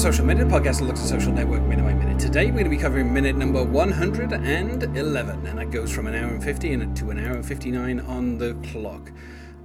Social Minute, podcast that looks at social network minute by minute. Today we're going to be covering minute number 111, and that goes from an hour and 50 to an hour and 59 on the clock.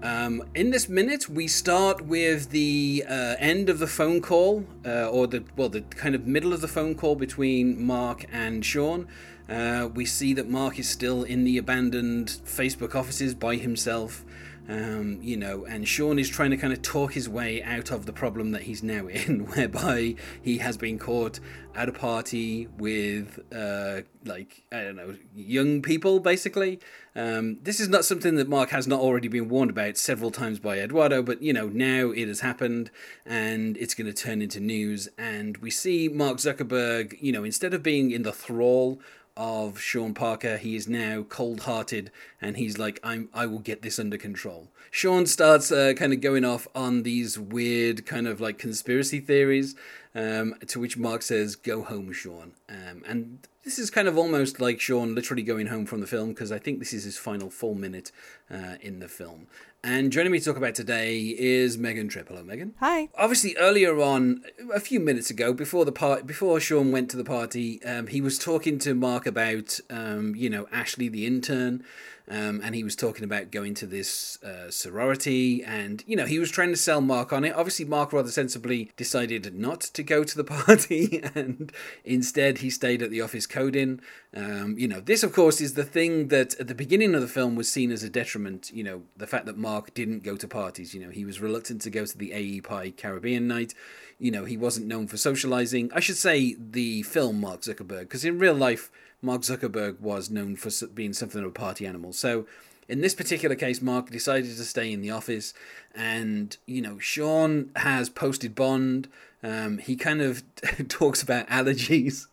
Um, in this minute, we start with the uh, end of the phone call, uh, or the well, the kind of middle of the phone call between Mark and Sean. Uh, we see that Mark is still in the abandoned Facebook offices by himself. Um, you know, and Sean is trying to kind of talk his way out of the problem that he's now in, whereby he has been caught at a party with, uh, like, I don't know, young people, basically. Um, this is not something that Mark has not already been warned about several times by Eduardo, but, you know, now it has happened and it's going to turn into news. And we see Mark Zuckerberg, you know, instead of being in the thrall of Sean Parker. He is now cold-hearted, and he's like, "I'm. I will get this under control." Sean starts uh, kind of going off on these weird kind of like conspiracy theories, um, to which Mark says, "Go home, Sean." Um, and this is kind of almost like Sean literally going home from the film because I think this is his final full minute uh, in the film. And joining me to talk about today is Megan Tripp. Hello, Megan. Hi. Obviously, earlier on, a few minutes ago, before the part, before Sean went to the party, um, he was talking to Mark about, um, you know, Ashley the intern, um, and he was talking about going to this uh, sorority, and you know, he was trying to sell Mark on it. Obviously, Mark rather sensibly decided not to go to the party, and instead he stayed at the office coding. Um, you know, this of course is the thing that at the beginning of the film was seen as a detriment. You know, the fact that Mark didn't go to parties. You know, he was reluctant to go to the AEPi Caribbean night. You know, he wasn't known for socializing. I should say the film Mark Zuckerberg, because in real life Mark Zuckerberg was known for being something of a party animal. So in this particular case, Mark decided to stay in the office, and you know, Sean has posted bond. Um, he kind of talks about allergies,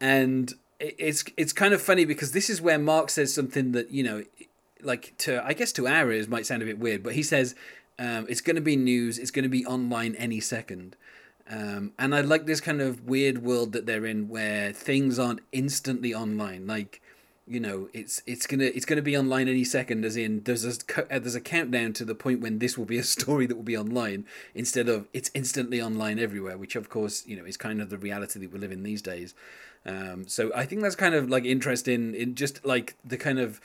and it's it's kind of funny because this is where Mark says something that you know, like to I guess to our ears might sound a bit weird, but he says um, it's going to be news. It's going to be online any second. Um, and I like this kind of weird world that they're in where things aren't instantly online. Like, you know, it's it's gonna it's gonna be online any second. As in, there's a uh, there's a countdown to the point when this will be a story that will be online instead of it's instantly online everywhere. Which, of course, you know, is kind of the reality that we live in these days. Um, so I think that's kind of like interesting in just like the kind of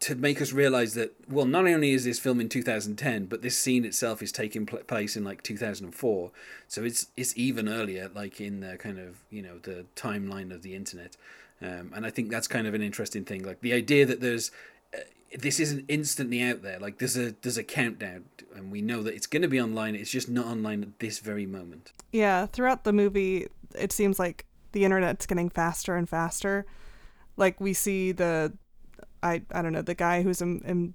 to make us realize that well not only is this film in 2010 but this scene itself is taking pl- place in like 2004 so it's it's even earlier like in the kind of you know the timeline of the internet. Um, and i think that's kind of an interesting thing. Like the idea that there's uh, this isn't instantly out there. Like there's a there's a countdown and we know that it's going to be online. It's just not online at this very moment. Yeah throughout the movie it seems like the internet's getting faster and faster. Like we see the I I don't know the guy who's in, in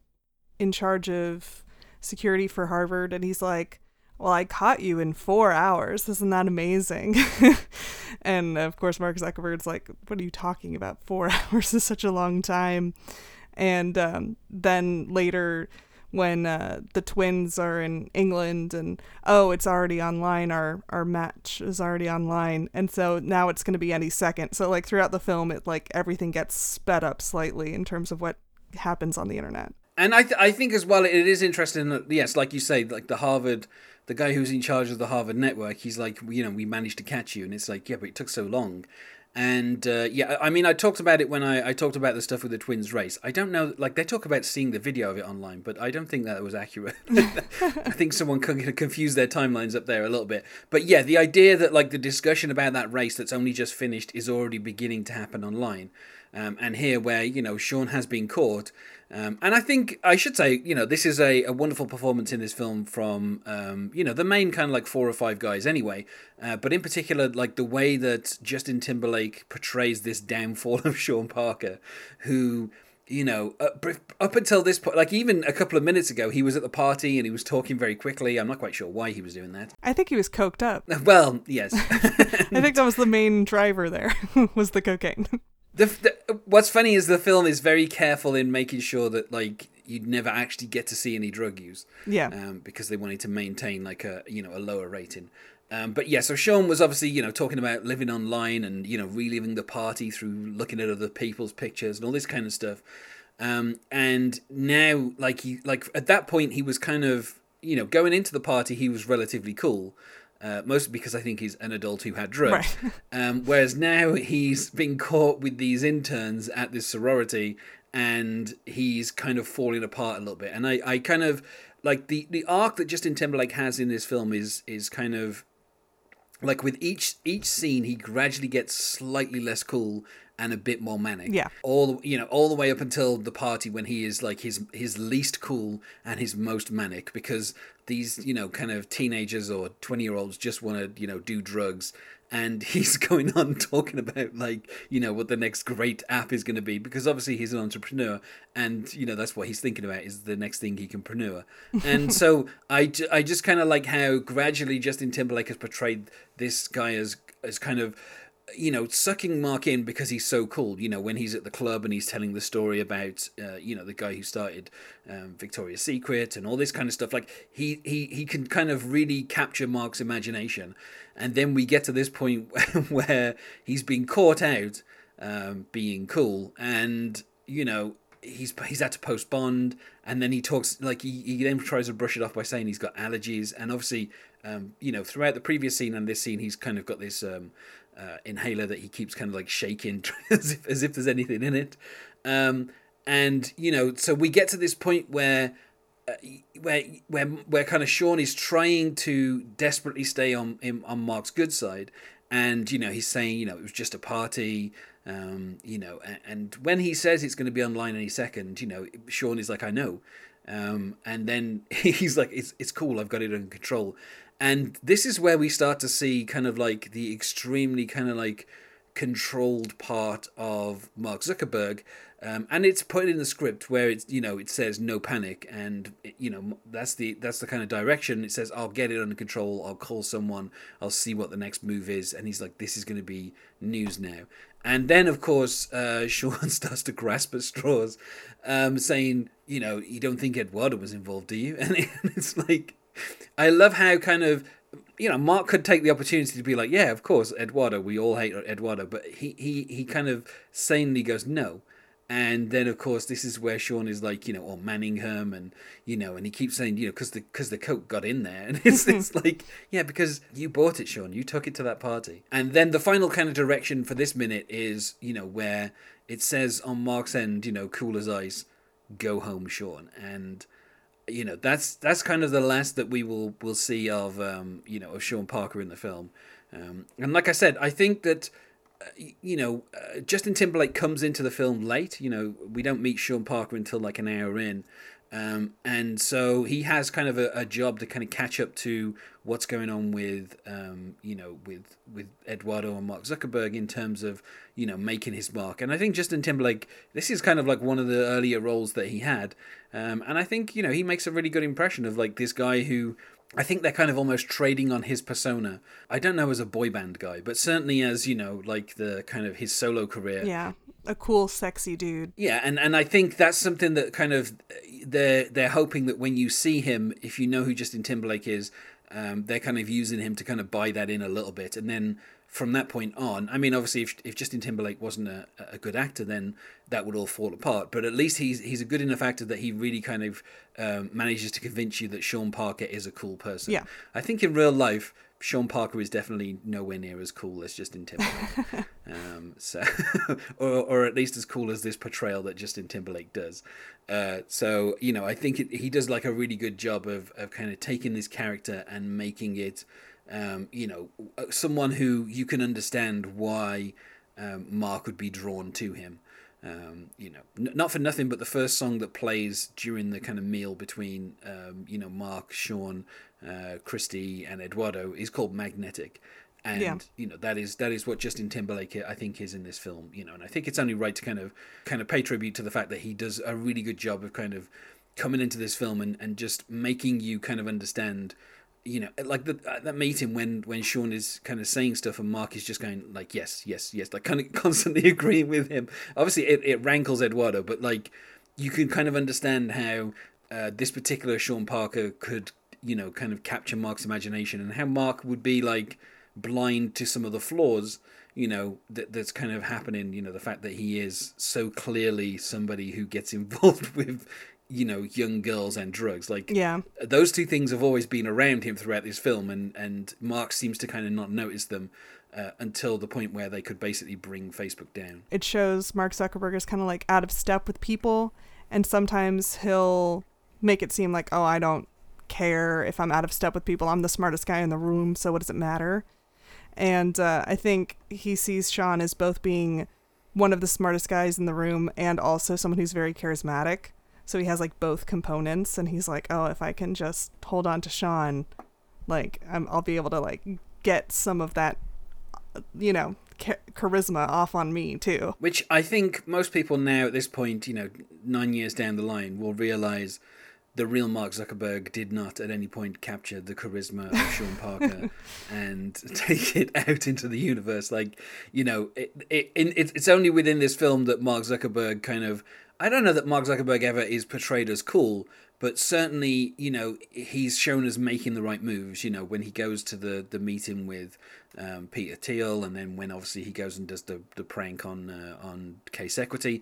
in charge of security for Harvard, and he's like, "Well, I caught you in four hours. Isn't that amazing?" and of course, Mark Zuckerberg's like, "What are you talking about? Four hours is such a long time." And um, then later, when uh, the twins are in England and oh, it's already online. Our our match is already online, and so now it's going to be any second. So like throughout the film, it like everything gets sped up slightly in terms of what happens on the internet. And I th- I think as well it is interesting that yes, like you say, like the Harvard. The guy who's in charge of the Harvard network, he's like, you know, we managed to catch you, and it's like, yeah, but it took so long. And uh, yeah, I mean, I talked about it when I, I talked about the stuff with the twins race. I don't know, like they talk about seeing the video of it online, but I don't think that was accurate. I think someone can confuse their timelines up there a little bit. But yeah, the idea that like the discussion about that race that's only just finished is already beginning to happen online. Um, and here, where you know Sean has been caught, um, and I think I should say, you know, this is a, a wonderful performance in this film from, um, you know, the main kind of like four or five guys anyway. Uh, but in particular, like the way that Justin Timberlake portrays this downfall of Sean Parker, who, you know, up, up until this point, like even a couple of minutes ago, he was at the party and he was talking very quickly. I'm not quite sure why he was doing that. I think he was coked up. Well, yes. I think that was the main driver there, was the cocaine. The, the, what's funny is the film is very careful in making sure that like you'd never actually get to see any drug use. Yeah. Um, because they wanted to maintain like a you know a lower rating. Um, but yeah, so Sean was obviously you know talking about living online and you know reliving the party through looking at other people's pictures and all this kind of stuff. Um, and now like he like at that point he was kind of you know going into the party he was relatively cool. Uh, mostly because I think he's an adult who had drugs. Right. Um, whereas now he's been caught with these interns at this sorority and he's kind of falling apart a little bit. And I, I kind of like the, the arc that Justin Timberlake has in this film is is kind of like with each each scene he gradually gets slightly less cool and a bit more manic. Yeah. All the, you know, all the way up until the party when he is like his his least cool and his most manic because these, you know, kind of teenagers or 20-year-olds just want to, you know, do drugs and he's going on talking about like, you know, what the next great app is going to be because obviously he's an entrepreneur and, you know, that's what he's thinking about is the next thing he can preneur. And so I, I just kind of like how gradually Justin Timberlake has portrayed this guy as as kind of you know, sucking Mark in because he's so cool. You know, when he's at the club and he's telling the story about, uh, you know, the guy who started um, Victoria's Secret and all this kind of stuff. Like he he he can kind of really capture Mark's imagination, and then we get to this point where he's been caught out um, being cool, and you know. He's he's had to post bond, and then he talks like he, he then tries to brush it off by saying he's got allergies, and obviously, um, you know, throughout the previous scene and this scene, he's kind of got this um, uh, inhaler that he keeps kind of like shaking as if as if there's anything in it. Um, and you know, so we get to this point where. Uh, where where where kind of Sean is trying to desperately stay on in, on Mark's good side, and you know he's saying you know it was just a party, um, you know, and, and when he says it's going to be online any second, you know, Sean is like I know, um, and then he's like it's it's cool I've got it under control, and this is where we start to see kind of like the extremely kind of like controlled part of Mark Zuckerberg. Um, and it's put in the script where it's you know it says no panic and it, you know that's the that's the kind of direction. It says I'll get it under control. I'll call someone. I'll see what the next move is. And he's like this is going to be news now. And then of course uh, Sean starts to grasp at straws um, saying you know you don't think Eduardo was involved do you? And it's like I love how kind of you know Mark could take the opportunity to be like, yeah, of course, Eduardo, we all hate Eduardo, but he he he kind of sanely goes no. And then, of course, this is where Sean is like, you know, or Manningham, and you know, and he keeps saying, you know, because the because the coke got in there, and it's it's mm-hmm. like, yeah, because you bought it, Sean, you took it to that party. And then the final kind of direction for this minute is, you know, where it says on Mark's end, you know, cool as ice, go home, Sean, and you know that's that's kind of the last that we will will see of um, you know of Sean Parker in the film. Um, and like I said, I think that uh, you know uh, Justin Timberlake comes into the film late. You know we don't meet Sean Parker until like an hour in. Um, and so he has kind of a, a, job to kind of catch up to what's going on with, um, you know, with with Eduardo and Mark Zuckerberg in terms of, you know, making his mark. And I think Justin Timberlake, this is kind of like one of the earlier roles that he had, um, and I think you know he makes a really good impression of like this guy who I think they're kind of almost trading on his persona. I don't know as a boy band guy, but certainly as, you know, like the kind of his solo career. Yeah. A cool, sexy dude. Yeah, and, and I think that's something that kind of they're they're hoping that when you see him, if you know who Justin Timberlake is, um, they're kind of using him to kind of buy that in a little bit, and then from that point on, I mean, obviously, if, if Justin Timberlake wasn't a, a good actor, then that would all fall apart. But at least he's he's a good enough actor that he really kind of um, manages to convince you that Sean Parker is a cool person. Yeah. I think in real life, Sean Parker is definitely nowhere near as cool as Justin Timberlake. um, so, or or at least as cool as this portrayal that Justin Timberlake does. Uh, so you know, I think it, he does like a really good job of of kind of taking this character and making it um, you know, uh, someone who you can understand why um, Mark would be drawn to him. Um, you know, n- not for nothing, but the first song that plays during the kind of meal between, um, you know, Mark, Sean, uh, Christy, and Eduardo is called Magnetic. And Yeah. you know that is that is what Justin Timberlake I think is in this film. You know, and I think it's only right to kind of kind of pay tribute to the fact that he does a really good job of kind of coming into this film and, and just making you kind of understand you know, like the, uh, that meeting when when Sean is kind of saying stuff and Mark is just going like yes, yes, yes, like kind of constantly agreeing with him. Obviously, it, it rankles Eduardo, but like you can kind of understand how uh, this particular Sean Parker could you know kind of capture Mark's imagination and how Mark would be like blind to some of the flaws you know that that's kind of happening you know the fact that he is so clearly somebody who gets involved with you know young girls and drugs like Yeah. those two things have always been around him throughout this film and and mark seems to kind of not notice them uh, until the point where they could basically bring facebook down It shows Mark Zuckerberg is kind of like out of step with people, and sometimes he'll make it seem like, oh, I don't care if I'm out of step with people. I'm the smartest guy in the room, so what does it matter? And uh, I think he sees Sean as both being one of the smartest guys in the room and also someone who's very charismatic. So he has like both components, and he's like, oh, if I can just hold on to Sean, like I'm, I'll be able to like get some of that, you know, cha- charisma off on me too. which i think most people now at this point you know nine years down the line will realize the real mark zuckerberg did not at any point capture the charisma of sean parker and take it out into the universe like you know it, it, it, it's only within this film that mark zuckerberg kind of i don't know that mark zuckerberg ever is portrayed as cool but certainly you know he's shown as making the right moves you know when he goes to the the meeting with um, peter thiel and then when obviously he goes and does the, the prank on uh, on case equity.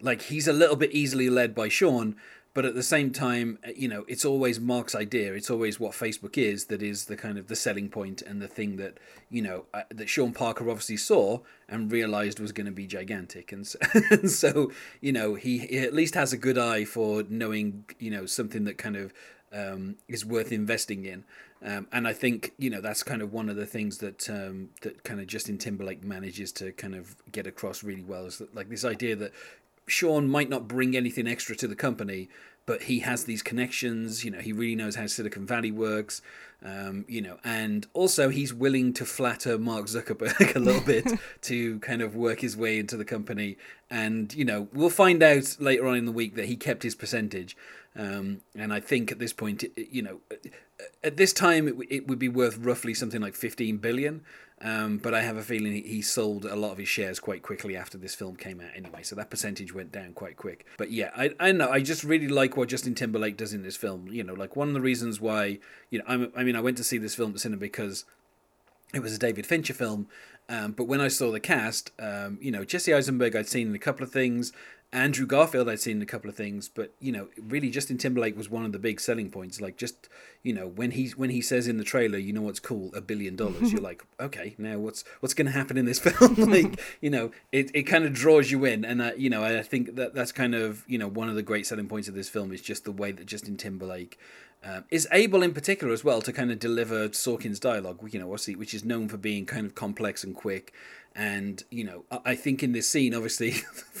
Like he's a little bit easily led by sean but at the same time uh, you know it's always mark's idea. It's always what facebook is that is the kind of the selling point and the thing that you know uh, that sean parker obviously saw and realized was going to be gigantic. And so, and so you know he, he at least has a good eye for knowing you know something that kind of um, is worth investing in. Um, and I think you know that's kind of one of the things that um, that kind of Justin Timberlake manages to kind of get across really well is that like this idea that Sean might not bring anything extra to the company, but he has these connections. You know, he really knows how Silicon Valley works. Um, you know, and also he's willing to flatter Mark Zuckerberg a little bit to kind of work his way into the company. And you know, we'll find out later on in the week that he kept his percentage. Um, and I think at this point, you know, at this time it, w- it would be worth roughly something like 15 billion. Um, but I have a feeling he- sold a lot of his shares quite quickly after this film came out anyway, so that percentage went down quite quick. But yeah, I I know I just really like what Justin Timberlake does in this film. You know, like one of the reasons why you know I'm, I mean I went to see this film at cinema because it was a David Fincher film. Um, but when I saw the cast, um, you know, Jesse Eisenberg I'd seen in a couple of things, Andrew Garfield I'd seen in a couple of things, but you know, really Justin Timberlake was one of the big selling points. Like just you know, when he when he says in the trailer, you know what's cool, a billion dollars, you're like, okay, now what's what's going to happen in this film? like, you know, it, it kind of draws you in, and uh, you know, I think that that's kind of you know one of the great selling points of this film is just the way that Justin Timberlake um, is able in particular as well to kind of deliver Sorkin's dialogue, you know, obviously, which is known for being kind of complex and quick. And, you know, I I think in this scene, obviously,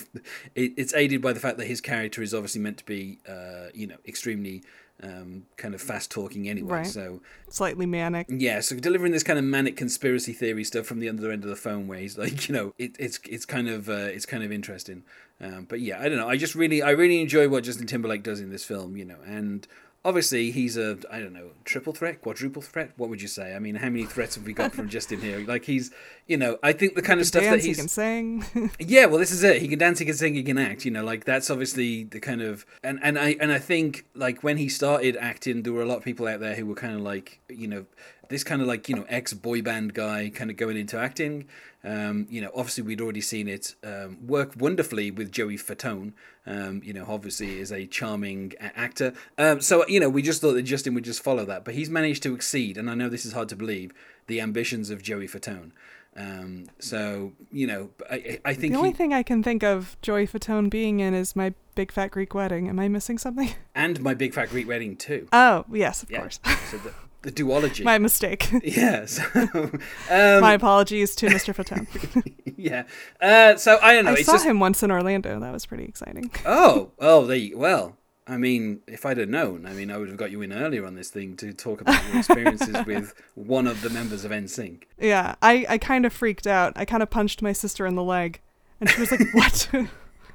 it, it's aided by the fact that his character is obviously meant to be, uh, you know, extremely um, kind of fast talking anyway. Right. So, Slightly manic. yeah, so delivering this kind of manic conspiracy theory stuff from the other end of the phone, where he's like, you know, it, it's it's kind of uh, it's kind of interesting. Um, but yeah, I don't know. I just really I really enjoy what Justin Timberlake does in this film, you know, and obviously he's a I don't know triple threat, quadruple threat. What would you say? I mean, how many threats have we got from Justin here? Like he's, you know, I think the kind of stuff Dance, that he he's can sing. yeah, well, this is it. He can dance, he can sing, he can act. You know, like that's obviously the kind of and and I and I think like when he started acting, there were a lot of people out there who were kind of like you know this kind of like you know ex boy band guy kind of going into acting. Um, you know, obviously we'd already seen it um, work wonderfully with Joey Fatone. Um, you know, obviously is a charming actor. Um, so you know, we just thought that Justin would just follow that, but he's managed to exceed, and I know this is hard to believe, the ambitions of Joey Fatone. Um, so you know, I, I think the he, only thing I can think of Joey Fatone being in is my Big Fat Greek Wedding. Am I missing something? and my big fat Greek wedding too. Oh, yes, of Yeah, course. so the, the duology. my mistake. yeah, so, um, my apologies to Mr. Fatone. yeah. Uh, so I don't know. I saw just him once in Orlando. That was pretty exciting. oh oh there you, well. I mean, if I'd have known, I mean, I would have got you in earlier on this thing to talk about your experiences with one of the members of NSYNC. Yeah, I, I kind of freaked out. I kind of punched my sister in the leg, and she was like, "What?" I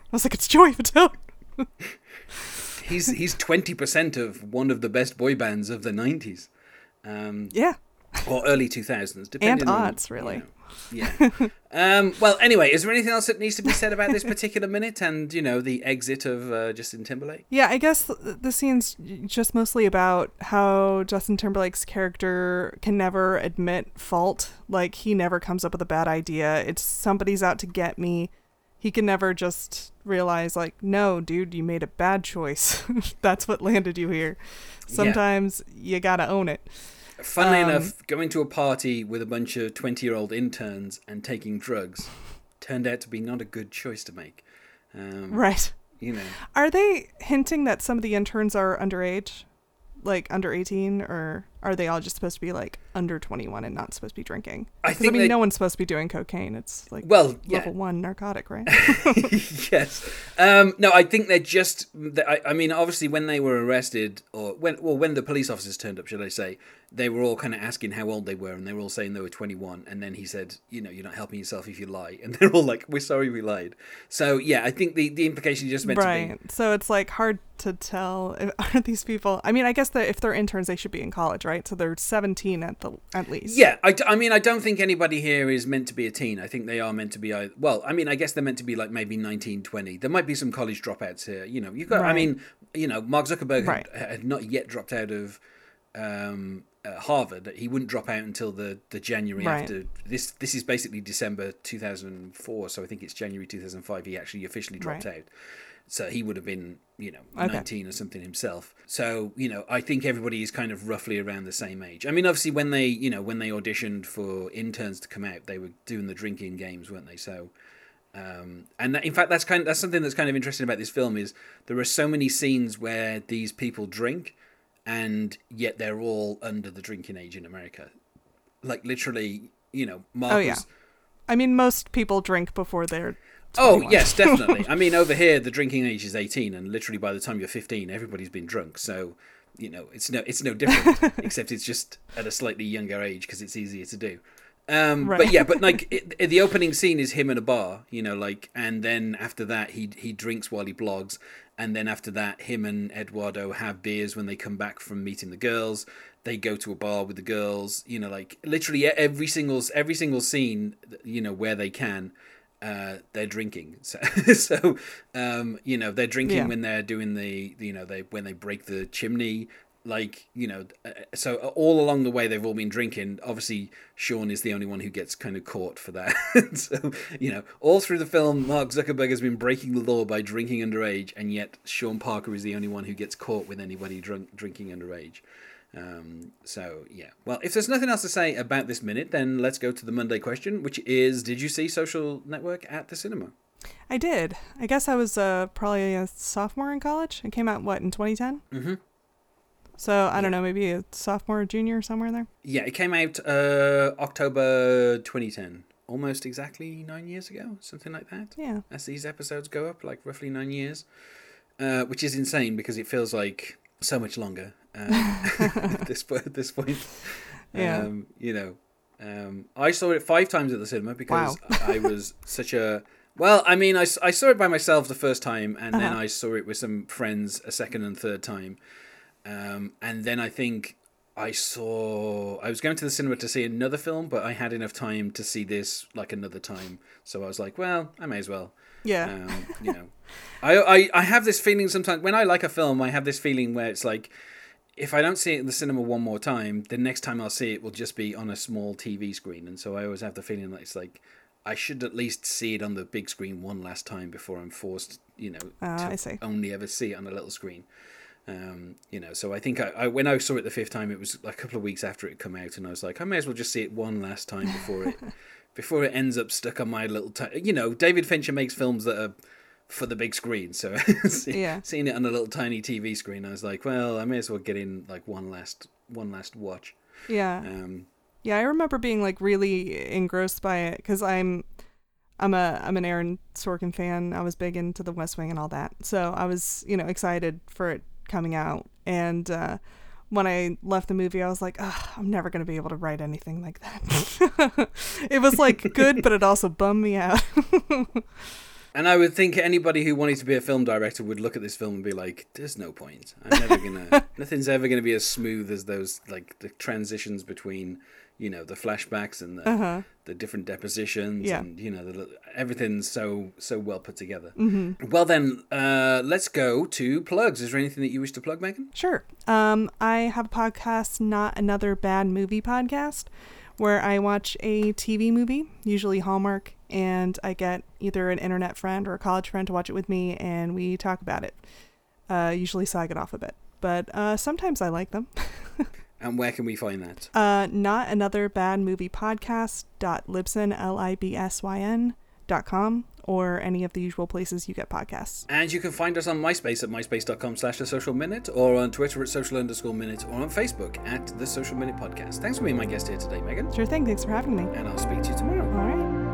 was like, "It's Joey Fatone." He's he's twenty percent of one of the best boy bands of the nineties, um, Yeah, or early two thousands, depending on aughts, really. you know. Yeah. um, well, anyway, is there anything else that needs to be said about this particular minute and you know the exit of uh, Justin Timberlake? yeah. I guess th- the scene's just mostly about how Justin Timberlake's character can never admit fault. Like he never comes up with a bad idea. It's somebody's out to get me. He can never just realize like, no, dude, you made a bad choice. That's what landed you here. Sometimes you gotta own it. Funnily Um, enough, going to a party with a bunch of 20 year old interns and taking drugs turned out to be not a good choice to make. Um, Right. You know, Are they hinting that some of the interns are underage? Like under 18 or are they all just supposed to be like under 21 and not supposed to be drinking? I think mean, they- no one's supposed to be doing cocaine. It's like well, yeah. level 1 narcotic, right? yes. Um, no, I think they're just. I, I mean, obviously, when they were arrested, or when, well, when the police officers turned up, should I say, they were all kind of asking how old they were, and they were all saying they were 21. And then he said, you know, you're not helping yourself if you lie. And they're all like, we're sorry we lied. So, yeah, I think the, the implication is just meant to right. So it's like hard to tell are these people I mean, I guess that if they're interns they should be in college, right? So they're 17 at the at least. be. Yeah, I mean, I don't think anybody here is meant to be a teen. I think they are meant to be, well, I mean, I guess they're meant to be like maybe 19, 20. There might be some college dropouts here. You know, you've got, I mean, you know, Mark Zuckerberg Right. had, had not yet dropped out of um, uh, Harvard. He wouldn't drop out until the, the January Right. after this. This is basically December 2004, so I think it's January 2005. He actually officially dropped out. So he would have been, you know, Okay. 19 or something himself. So, you know, I think everybody is kind of roughly around the same age. I mean, obviously, when they, you know, when they auditioned for interns to come out, they were doing the drinking games, weren't they? So, um, and that, in fact, that's kind that's something that's kind of interesting about this film is there are so many scenes where these people drink, and yet they're all under the drinking age in America. Like literally, you know, Mark Oh, yeah. was- I mean, most people drink before they're Oh yes, definitely. I mean, over here the drinking age is eighteen, and literally by the time you're fifteen, everybody's been drunk. So, you know, it's no, it's no different, except it's just at a slightly younger age because it's easier to do. Um, But yeah, but like it, it- the opening scene is him in a bar, you know, like, and then after that he he drinks while he blogs, and then after that him and Eduardo have beers when they come back from meeting the girls. They go to a bar with the girls, you know, like literally every single every single scene, you know, where they can uh, they're drinking. So, so um, you know, they're drinking Yeah. when they're doing the, you know, they when they break the chimney. Like you know, uh, so all along the way they've all been drinking. Obviously, Sean is the only one who gets kind of caught for that. so you know, all through the film, Mark Zuckerberg has been breaking the law by drinking underage, and yet Sean Parker is the only one who gets caught with anybody drunk drinking underage. Um, so yeah. Well, if there's nothing else to say about this minute, then let's go to the Monday question, which is: Did you see Social Network at the cinema? I did. I guess I was uh, probably a sophomore in college. It came out what in 2010. Mm-hmm. So I don't know, maybe a sophomore, or junior, somewhere in there. Yeah, it came out uh, October 2010, almost exactly nine years ago, something like that. Yeah. As these episodes go up, like roughly nine years, uh, which is insane because it feels like so much longer um, at this point. at this point. Yeah. Um, you know, um, I saw it five times at the cinema because I was such a well. I mean, I saw it by myself the first time, and then Uh-huh. I saw it with some friends a second and third time, um, and then I think I saw I was going to the cinema to see another film, but I had enough time to see this like another time, so I was like, well, I may as well. Yeah. Um, you know, I, I I have this feeling sometimes when I like a film, I have this feeling where it's like, if I don't see it in the cinema one more time, the next time I'll see it will just be on a small TV screen, and so I always have the feeling that it's like. I should at least see it on the big screen one last time before I'm forced, you know, Ah, to only ever see it on a little screen. Um, you know, so I think I, I when I saw it the fifth time, it was a couple of weeks after it come out, and I was like, I may as well just see it one last time before it before it ends up stuck on my little. Ti- you know, David Fincher makes films that are for the big screen, so see- Yeah. seeing it on a little tiny TV screen, I was like, well, I may as well get in like one last one last watch. Yeah. Um, Yeah, I remember being like really engrossed by it because I'm, I'm a I'm an Aaron Sorkin fan. I was big into The West Wing and all that, so I was you know excited for it coming out. And uh, when I left the movie, I was like, I'm never gonna be able to write anything like that. it was like good, but it also bummed me out. And I would think anybody who wanted to be a film director would look at this film and be like, "There's no point. I'm never gonna. nothing's ever gonna be as smooth as those like the transitions between, you know, the flashbacks and the uh-huh. the different depositions Yeah. and you know the, everything's so so well put together. Mm-hmm. Well then, uh, let's go to plugs. Is there anything that you wish to plug, Megan? Sure. Um, I have a podcast, not another bad movie podcast, where I watch a TV movie, usually Hallmark and I get either an internet friend or a college friend to watch it with me, and we talk about it. Uh, usually it off a bit, but uh, sometimes I like them. and where can we find that? Uh, not another bad movie podcast. Dot Libsyn L I B S Y N dot com or any of the usual places you get podcasts. And you can find us on MySpace at myspace.com slash the social minute or on Twitter at social underscore minute or on Facebook at the social minute podcast. Thanks for being my guest here today, Megan. Sure thing. Thanks for having me. And I'll speak to you tomorrow.